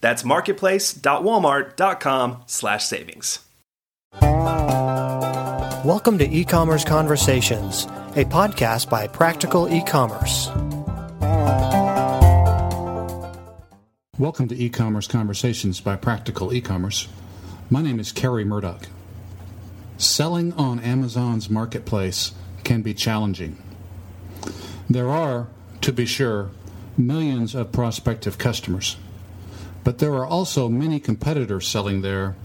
That's marketplace.walmart.com/savings. Welcome to E-commerce Conversations, a podcast by Practical E-commerce. Welcome to E-commerce Conversations by Practical E-commerce. My name is Kerry Murdock. Selling on Amazon's marketplace can be challenging. There are, to be sure, millions of prospective customers, but there are also many competitors selling there,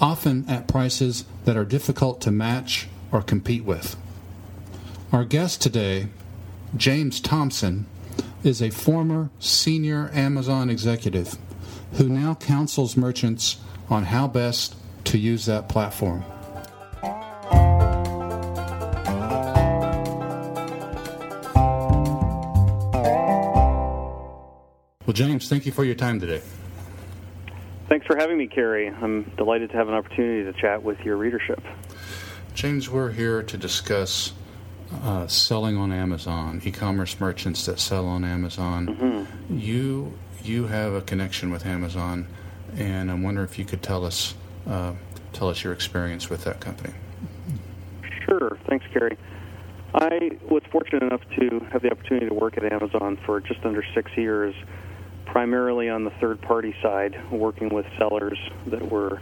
often at prices that are difficult to match or compete with. Our guest today, James Thompson, is a former senior Amazon executive who now counsels merchants on how best to use that platform. Well, James, thank you for your time today. Thanks for having me, Kerry. I'm delighted to have an opportunity to chat with your readership. James, we're here to discuss uh, selling on Amazon, e-commerce merchants that sell on Amazon. Mm-hmm. You you have a connection with Amazon, and I wonder if you could tell us uh, tell us your experience with that company. Sure. Thanks, Kerry. I was fortunate enough to have the opportunity to work at Amazon for just under six years, primarily on the third party side, working with sellers that were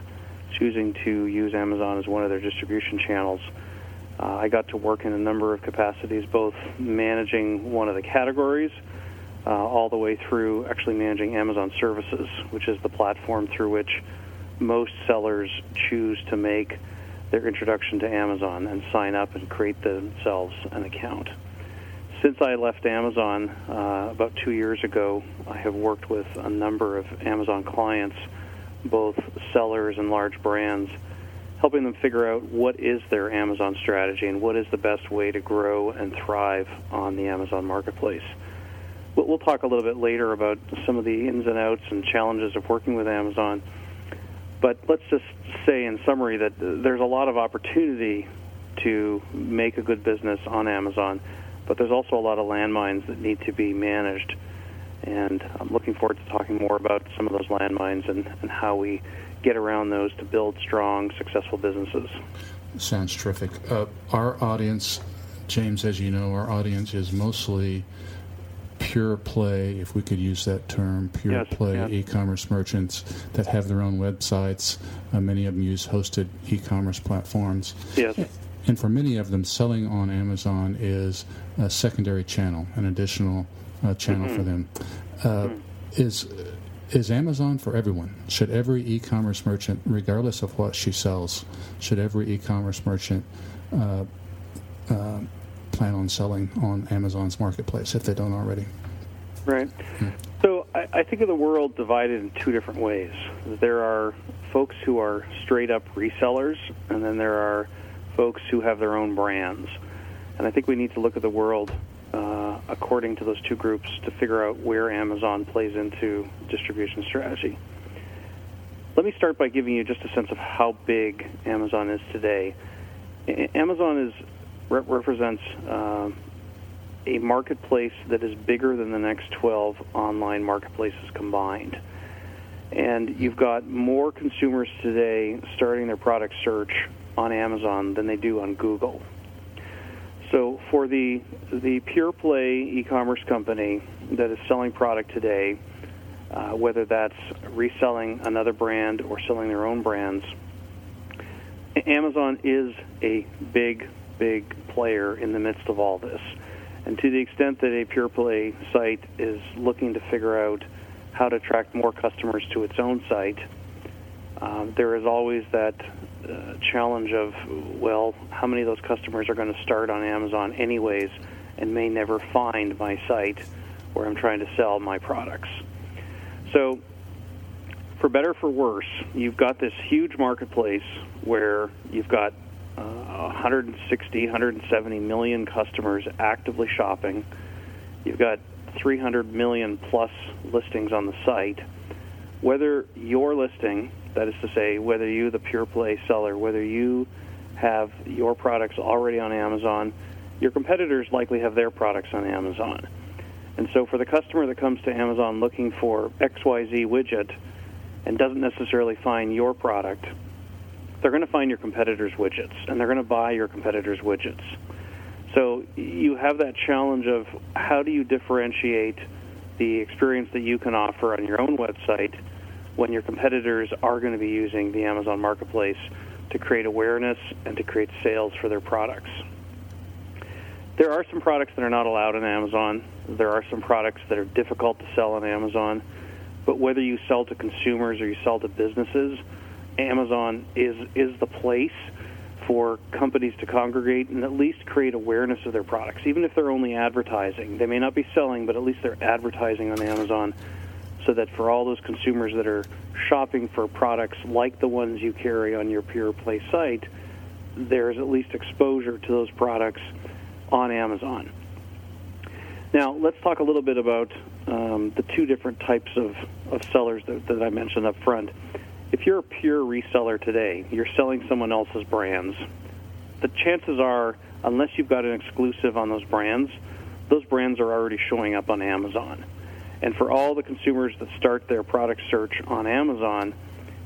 choosing to use Amazon as one of their distribution channels. Uh, I got to work in a number of capacities, both managing one of the categories uh, all the way through actually managing Amazon Services, which is the platform through which most sellers choose to make their introduction to Amazon and sign up and create themselves an account. Since I left Amazon uh, about two years ago, I have worked with a number of Amazon clients, both sellers and large brands helping them figure out what is their Amazon strategy and what is the best way to grow and thrive on the Amazon marketplace. We'll talk a little bit later about some of the ins and outs and challenges of working with Amazon. But let's just say, in summary, that there's a lot of opportunity to make a good business on Amazon, but there's also a lot of landmines that need to be managed. And I'm looking forward to talking more about some of those landmines and, and how we get around those to build strong, successful businesses. Sounds terrific. Uh, our audience, James, as you know, our audience is mostly pure play, if we could use that term, pure yes, play yes. e-commerce merchants that have their own websites. Uh, many of them use hosted e-commerce platforms. Yes. And for many of them, selling on Amazon is a secondary channel, an additional uh, channel mm-hmm. for them. Uh, mm-hmm. Is is Amazon for everyone? Should every e-commerce merchant, regardless of what she sells, should every e-commerce merchant uh, uh, plan on selling on Amazon's marketplace if they don't already? Right. Hmm. So I, I think of the world divided in two different ways. There are folks who are straight up resellers, and then there are folks who have their own brands. And I think we need to look at the world uh, according to those two groups to figure out where Amazon plays into distribution strategy. Let me start by giving you just a sense of how big Amazon is today. Amazon is represents uh, a marketplace that is bigger than the next 12 online marketplaces combined. And you've got more consumers today starting their product search on Amazon than they do on Google. So for the the pure play e-commerce company that is selling product today, uh, whether that's reselling another brand or selling their own brands, Amazon is a big, big player in the midst of all this. And to the extent that a pure play site is looking to figure out how to attract more customers to its own site, um, there is always that uh, challenge of, well, how many of those customers are going to start on Amazon anyways and may never find my site where I'm trying to sell my products. So, for better or for worse, you've got this huge marketplace where you've got uh, 160, 170 million customers actively shopping. You've got 300 million plus listings on the site. Whether your listing, that is to say, whether you, the pure play seller, whether you have your products already on Amazon, your competitors likely have their products on Amazon. And so for the customer that comes to Amazon looking for XYZ widget and doesn't necessarily find your product, they're going to find your competitors' widgets and they're going to buy your competitors' widgets. So you have that challenge of how do you differentiate the experience that you can offer on your own website when your competitors are going to be using the Amazon Marketplace to create awareness and to create sales for their products. There are some products that are not allowed on Amazon. There are some products that are difficult to sell on Amazon. But whether you sell to consumers or you sell to businesses, Amazon is is the place for companies to congregate and at least create awareness of their products, even if they're only advertising. They may not be selling, but at least they're advertising on Amazon so that for all those consumers that are shopping for products like the ones you carry on your Pure Play site, there's at least exposure to those products on Amazon. Now, let's talk a little bit about um, the two different types of, of sellers that, that I mentioned up front. If you're a pure reseller today, you're selling someone else's brands, the chances are, unless you've got an exclusive on those brands, those brands are already showing up on Amazon. And for all the consumers that start their product search on Amazon,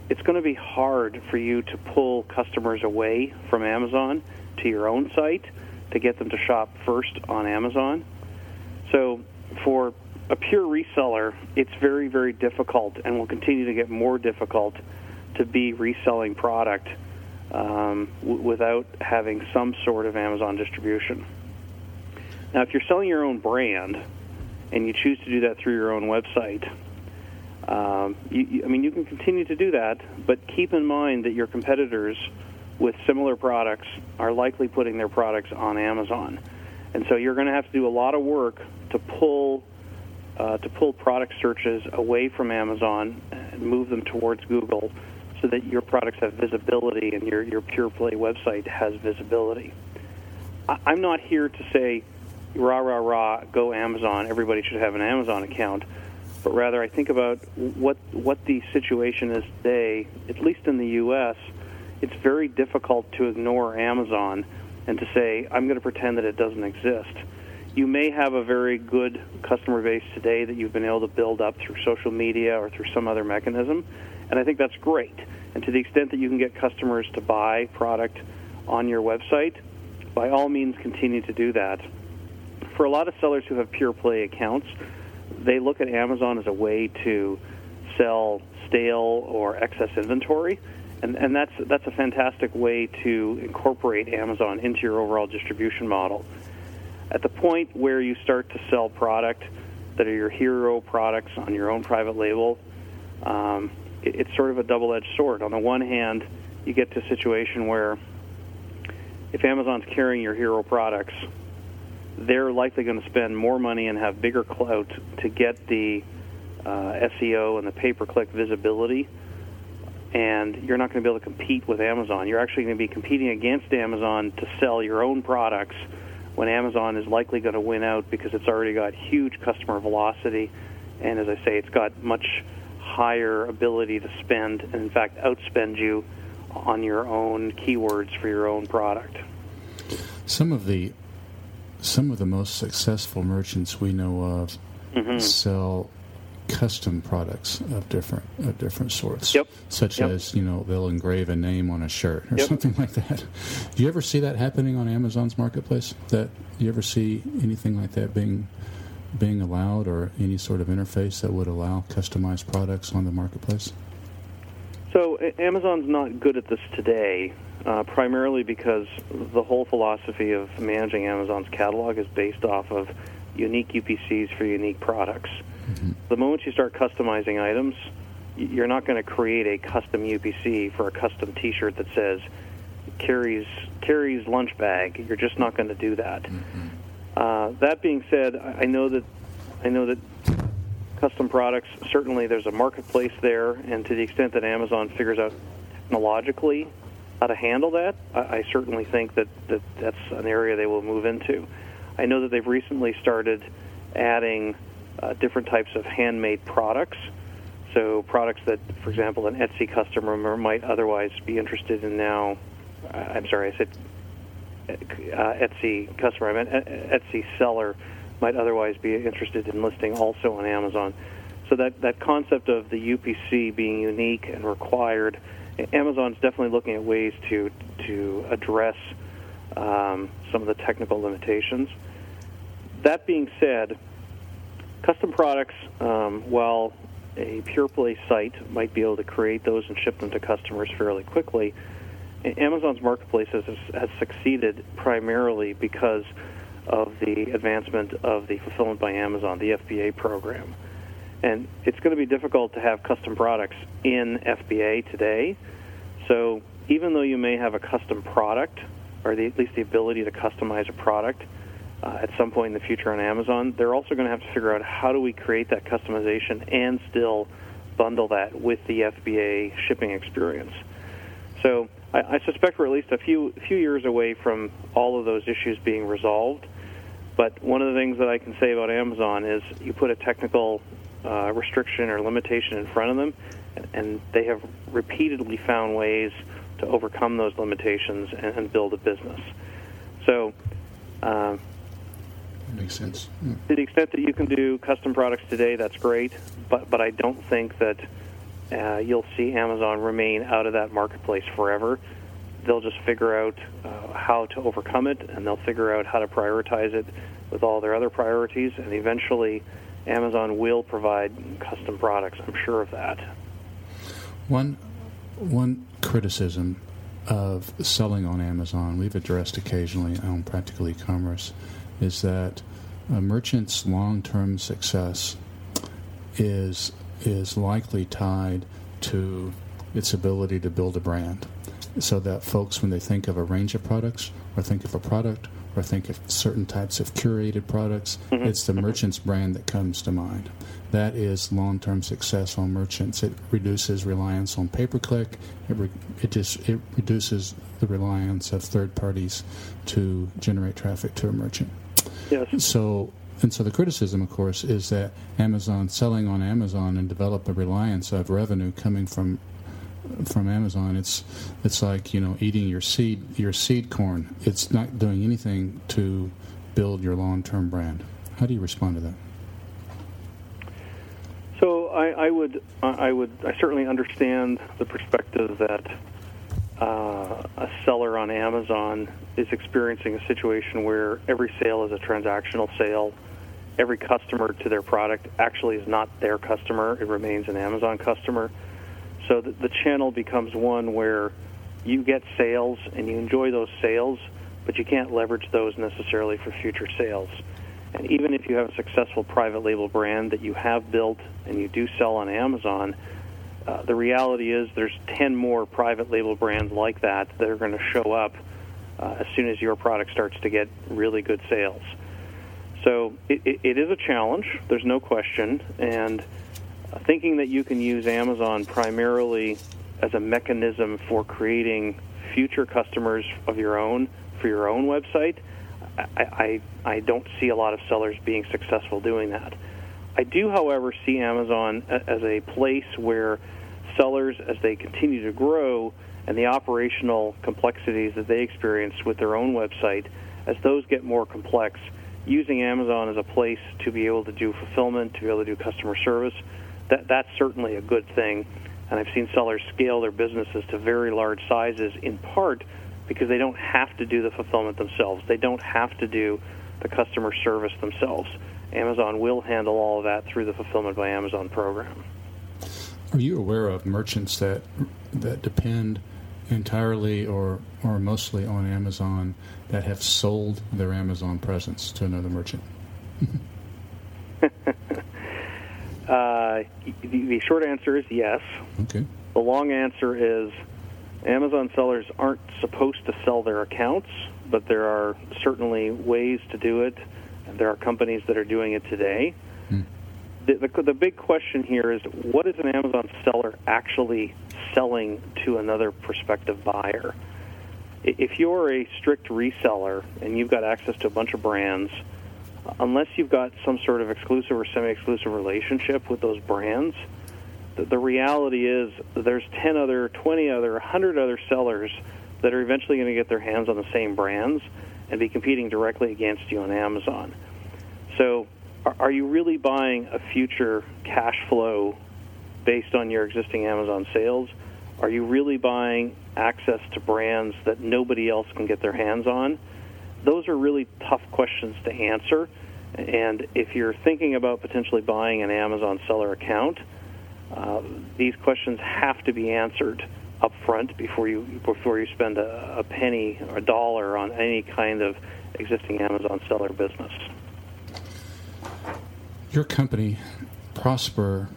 it's going to be hard for you to pull customers away from Amazon to your own site to get them to shop first on Amazon. So for a pure reseller, it's very, very difficult and will continue to get more difficult to be reselling product um, w- without having some sort of Amazon distribution. Now, if you're selling your own brand, and you choose to do that through your own website, um, you, you, I mean, you can continue to do that, but keep in mind that your competitors with similar products are likely putting their products on Amazon, and so you're going to have to do a lot of work to pull uh, to pull product searches away from Amazon and move them towards Google, so that your products have visibility and your your pure play website has visibility. I, I'm not here to say rah rah rah go Amazon. Everybody should have an Amazon account, but rather I think about what what the situation is today. At least in the U.S., it's very difficult to ignore Amazon and to say I'm going to pretend that it doesn't exist. You may have a very good customer base today that you've been able to build up through social media or through some other mechanism, and I think that's great. And to the extent that you can get customers to buy product on your website, by all means continue to do that for a lot of sellers who have pure play accounts, they look at Amazon as a way to sell stale or excess inventory. And, and that's, that's a fantastic way to incorporate Amazon into your overall distribution model. At the point where you start to sell product that are your hero products on your own private label, um, it, it's sort of a double edged sword. On the one hand, you get to a situation where if Amazon's carrying your hero products, they're likely going to spend more money and have bigger clout to get the uh, SEO and the pay-per-click visibility, and you're not going to be able to compete with Amazon. You're actually going to be competing against Amazon to sell your own products when Amazon is likely going to win out because it's already got huge customer velocity, and as I say, it's got much higher ability to spend and in fact outspend you on your own keywords for your own product. Some of the some of the most successful merchants we know of mm-hmm. sell custom products of different of different sorts. Yep. Such yep. as you know they'll engrave a name on a shirt or yep. something like that. Do you ever see that happening on Amazon's marketplace? That you ever see anything like that being being allowed or any sort of interface that would allow customized products on the marketplace? So Amazon's not good at this today uh, primarily because the whole philosophy of managing Amazon's catalog is based off of unique UPCs for unique products. Mm-hmm. The moment you start customizing items, you're not going to create a custom UPC for a custom T-shirt that says Kerry's Kerry's lunch bag. You're just not going to do that. Mm-hmm. Uh, that being said, I know that I know that custom products, certainly there's a marketplace there, and to the extent that Amazon figures out technologically how to handle that, I, I certainly think that, that that's an area they will move into. I know that they've recently started adding uh, different types of handmade products. So products that, for example, an Etsy customer might otherwise be interested in now. Uh, I'm sorry, I said uh, Etsy customer. I meant Etsy seller might otherwise be interested in listing also on Amazon. So that that concept of the UPC being unique and required, Amazon's definitely looking at ways to to address um, some of the technical limitations. That being said, custom products, um, while a pure play site might be able to create those and ship them to customers fairly quickly, Amazon's marketplace has, has succeeded primarily because of the advancement of the Fulfillment by Amazon, the FBA program. And it's going to be difficult to have custom products in FBA today. So even though you may have a custom product, or the, at least the ability to customize a product uh, at some point in the future on Amazon, they're also going to have to figure out how do we create that customization and still bundle that with the FBA shipping experience. So I, I suspect we're at least a few few years away from all of those issues being resolved. But one of the things that I can say about Amazon is you put a technical uh, restriction or limitation in front of them, and, they have repeatedly found ways to overcome those limitations and, and build a business. So, uh, makes sense. Yeah. To the extent that you can do custom products today, that's great. But but I don't think that uh, you'll see Amazon remain out of that marketplace forever. They'll just figure out uh, how to overcome it, and they'll figure out how to prioritize it with all their other priorities, and eventually, Amazon will provide custom products. I'm sure of that. One one criticism of selling on Amazon we've addressed occasionally on Practical E-commerce is that a merchant's long-term success is is likely tied to its ability to build a brand. So that folks, when they think of a range of products, or think of a product, or think of certain types of curated products, mm-hmm. it's the merchant's brand that comes to mind. That is long term success on merchants. It reduces reliance on pay per click, it, re- it, just, it reduces the reliance of third parties to generate traffic to a merchant. Yes. So and so the criticism, of course, is that Amazon selling on Amazon and develop a reliance of revenue coming from from Amazon. It's it's like you know eating your seed your seed corn. It's not doing anything to build your long term brand. How do you respond to that? So I, I would I would I certainly understand the perspective that uh, a seller on Amazon is experiencing a situation where every sale is a transactional sale every customer to their product actually is not their customer. It remains an Amazon customer. So the, channel becomes one where you get sales and you enjoy those sales, but you can't leverage those necessarily for future sales. And even if you have a successful private label brand that you have built and you do sell on Amazon, uh, the reality is there's 10 more private label brands like that that are going to show up uh, as soon as your product starts to get really good sales. So it, it, it is a challenge, there's no question, and thinking that you can use Amazon primarily as a mechanism for creating future customers of your own for your own website, I, I, I don't see a lot of sellers being successful doing that. I do, however, see Amazon as a place where sellers, as they continue to grow, and the operational complexities that they experience with their own website, as those get more complex, using Amazon as a place to be able to do fulfillment, to be able to do customer service, that that's certainly a good thing. And I've seen sellers scale their businesses to very large sizes in part because they don't have to do the fulfillment themselves. They don't have to do the customer service themselves. Amazon will handle all of that through the Fulfillment by Amazon program. Are you aware of merchants that that depend entirely or or mostly on Amazon that have sold their Amazon presence to another merchant? uh, the, the, short answer is yes. Okay. The long answer is Amazon sellers aren't supposed to sell their accounts, but there are certainly ways to do it, there are companies that are doing it today. Hmm. the, the, the big question here is what is an Amazon seller actually selling to another prospective buyer? If you're a strict reseller and you've got access to a bunch of brands, unless you've got some sort of exclusive or semi-exclusive relationship with those brands, the, the reality is there's 10 other, 20 other, 100 other sellers that are eventually going to get their hands on the same brands and be competing directly against you on Amazon. So, are, are you really buying a future cash flow based on your existing Amazon sales? Are you really buying access to brands that nobody else can get their hands on? Those are really tough questions to answer. And if you're thinking about potentially buying an Amazon seller account, uh, these questions have to be answered up front before you before you spend a, a penny or a dollar on any kind of existing Amazon seller business. Your company, Prosper,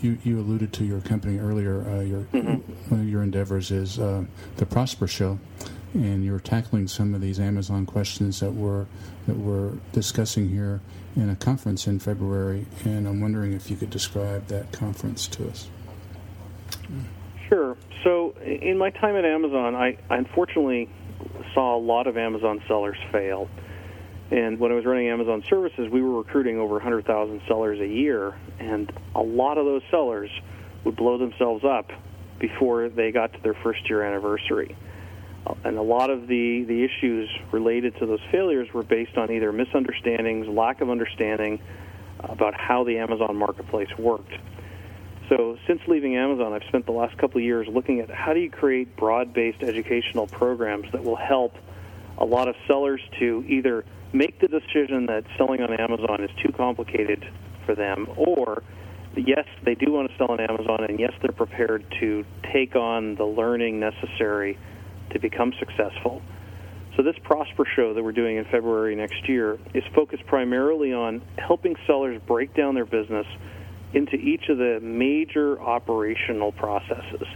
you, you alluded to your company earlier. Uh, your mm-hmm. one of your endeavors is uh, the Prosper Show, and you're tackling some of these Amazon questions that we're that we're discussing here in a conference in February. And I'm wondering if you could describe that conference to us. Sure. So, in my time at Amazon, I, I unfortunately saw a lot of Amazon sellers fail. And when I was running Amazon services, we were recruiting over 100,000 sellers a year, and a lot of those sellers would blow themselves up before they got to their first year anniversary. And a lot of the, the issues related to those failures were based on either misunderstandings, lack of understanding about how the Amazon marketplace worked. So, since leaving Amazon, I've spent the last couple of years looking at how do you create broad based educational programs that will help a lot of sellers to either make the decision that selling on Amazon is too complicated for them, or yes, they do want to sell on Amazon, and yes, they're prepared to take on the learning necessary to become successful. So, this Prosper show that we're doing in February next year is focused primarily on helping sellers break down their business into each of the major operational processes.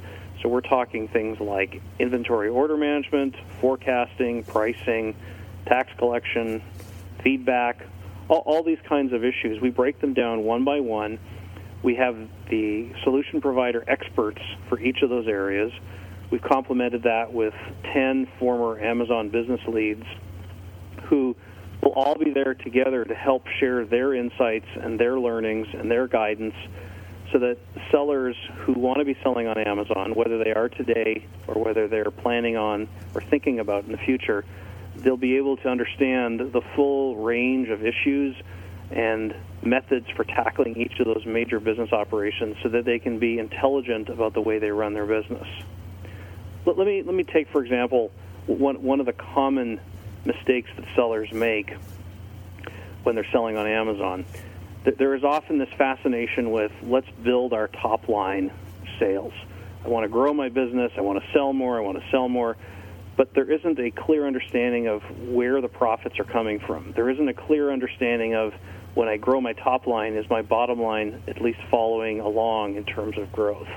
So we're talking things like inventory order management, forecasting, pricing, tax collection, feedback, all, all, these kinds of issues. We break them down one by one. We have the solution provider experts for each of those areas. We've complemented that with 10 former Amazon business leads who will all be there together to help share their insights and their learnings and their guidance so that sellers who want to be selling on Amazon, whether they are today or whether they're planning on or thinking about in the future, they'll be able to understand the full range of issues and methods for tackling each of those major business operations so that they can be intelligent about the way they run their business. Let, let me let me take for example one one of the common mistakes that sellers make when they're selling on Amazon. There is often this fascination with let's build our top line sales. I want to grow my business, I want to sell more, I want to sell more, but there isn't a clear understanding of where the profits are coming from. There isn't a clear understanding of when I grow my top line, is my bottom line at least following along in terms of growth?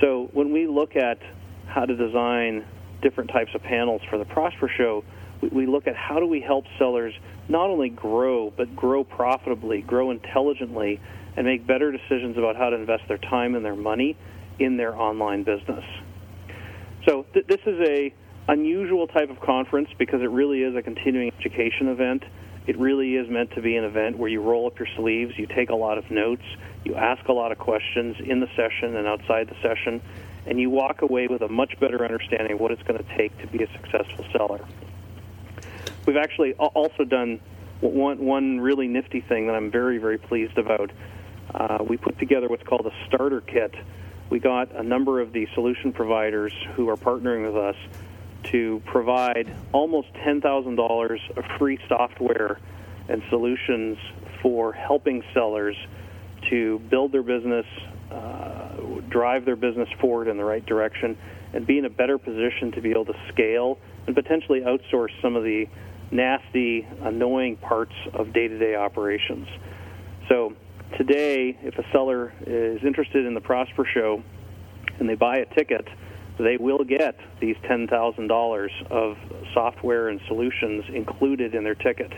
So when we look at how to design different types of panels for the Prosper Show, we, look at how do we help sellers not only grow, but grow profitably, grow intelligently, and make better decisions about how to invest their time and their money in their online business. So th- this is a unusual type of conference because it really is a continuing education event. It really is meant to be an event where you roll up your sleeves, you take a lot of notes, you ask a lot of questions in the session and outside the session, and you walk away with a much better understanding of what it's going to take to be a successful seller. We've actually also done one, one really nifty thing that I'm very, very pleased about. Uh, we put together what's called a starter kit. We got a number of the solution providers who are partnering with us to provide almost $10,000 of free software and solutions for helping sellers to build their business, uh, drive their business forward in the right direction, and be in a better position to be able to scale and potentially outsource some of the nasty, annoying parts of day to day operations. So, today, if a seller is interested in the Prosper Show and they buy a ticket, they will get these $10,000 of software and solutions included in their ticket.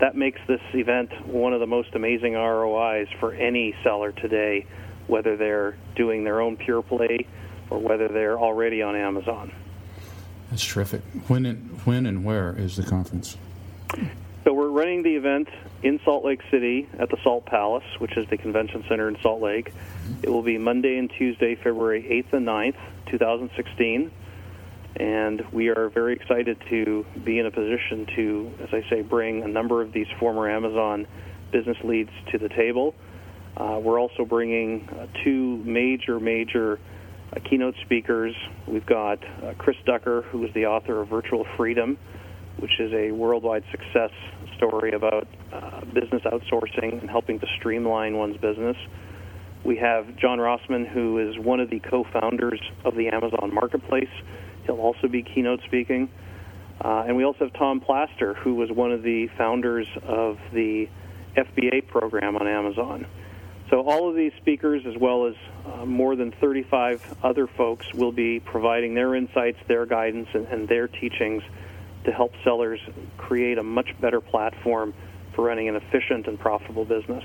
That makes this event one of the most amazing ROIs for any seller today, whether they're doing their own pure play or whether they're already on Amazon. That's terrific. When and when and where is the conference? So we're running the event in Salt Lake City at the Salt Palace, which is the convention center in Salt Lake. It will be Monday and Tuesday, February 8th and 9th, 2016. And we are very excited to be in a position to, as I say, bring a number of these former Amazon business leads to the table. Uh, we're also bringing uh, two major, major uh, keynote speakers. We've got uh, Chris Ducker, who is the author of Virtual Freedom, which is a worldwide success story about uh, business outsourcing and helping to streamline one's business. We have John Rossman, who is one of the co founders of the Amazon Marketplace. He'll also be keynote speaking. Uh, and we also have Tom Plaster, who was one of the founders of the FBA program on Amazon. So, all of these speakers, as well as uh, more than 35 other folks, will be providing their insights, their guidance, and, and their teachings to help sellers create a much better platform for running an efficient and profitable business.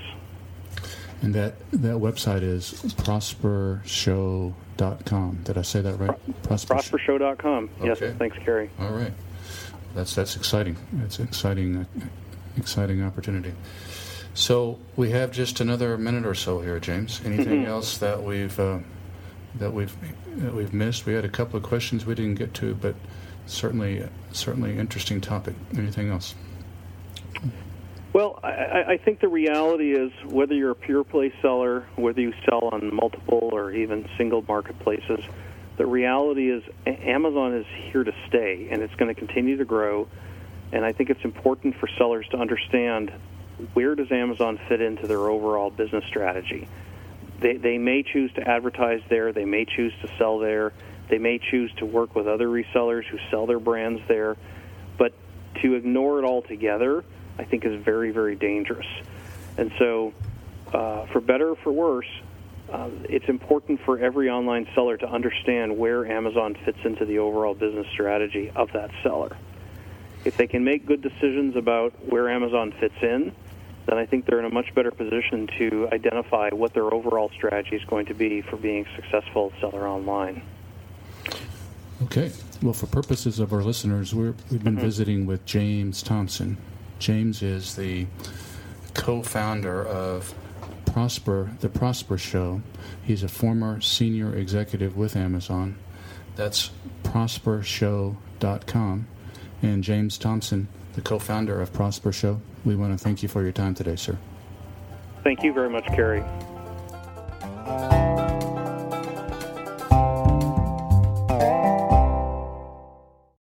And that, that website is prospershow.com. Did I say that right? Prosper Prospershow.com. Yes, Okay. thanks, Kerry. All right. That's that's exciting. That's an exciting uh, exciting opportunity. So we have just another minute or so here, James. Anything else that we've uh, that we've that we've missed? We had a couple of questions we didn't get to, but certainly certainly interesting topic. Anything else? Well, I- I, think the reality is whether you're a pure play seller, whether you sell on multiple or even single marketplaces, the reality is Amazon is here to stay and it's going to continue to grow. And I think it's important for sellers to understand where does Amazon fit into their overall business strategy. They, they may choose to advertise there, they may choose to sell there, they may choose to work with other resellers who sell their brands there, but to ignore it altogether, I think is very, very dangerous. And so, uh, for better or for worse, uh, it's important for every online seller to understand where Amazon fits into the overall business strategy of that seller. If they can make good decisions about where Amazon fits in, then I think they're in a much better position to identify what their overall strategy is going to be for being a successful seller online. Okay. Well, for purposes of our listeners, we're, we've been visiting with James Thompson. James is the co-founder of Prosper, the Prosper Show. He's a former senior executive with Amazon. That's prospershow.com. And James Thompson, the co-founder of Prosper Show. We want to thank you for your time today, sir. Thank you very much, Kerry.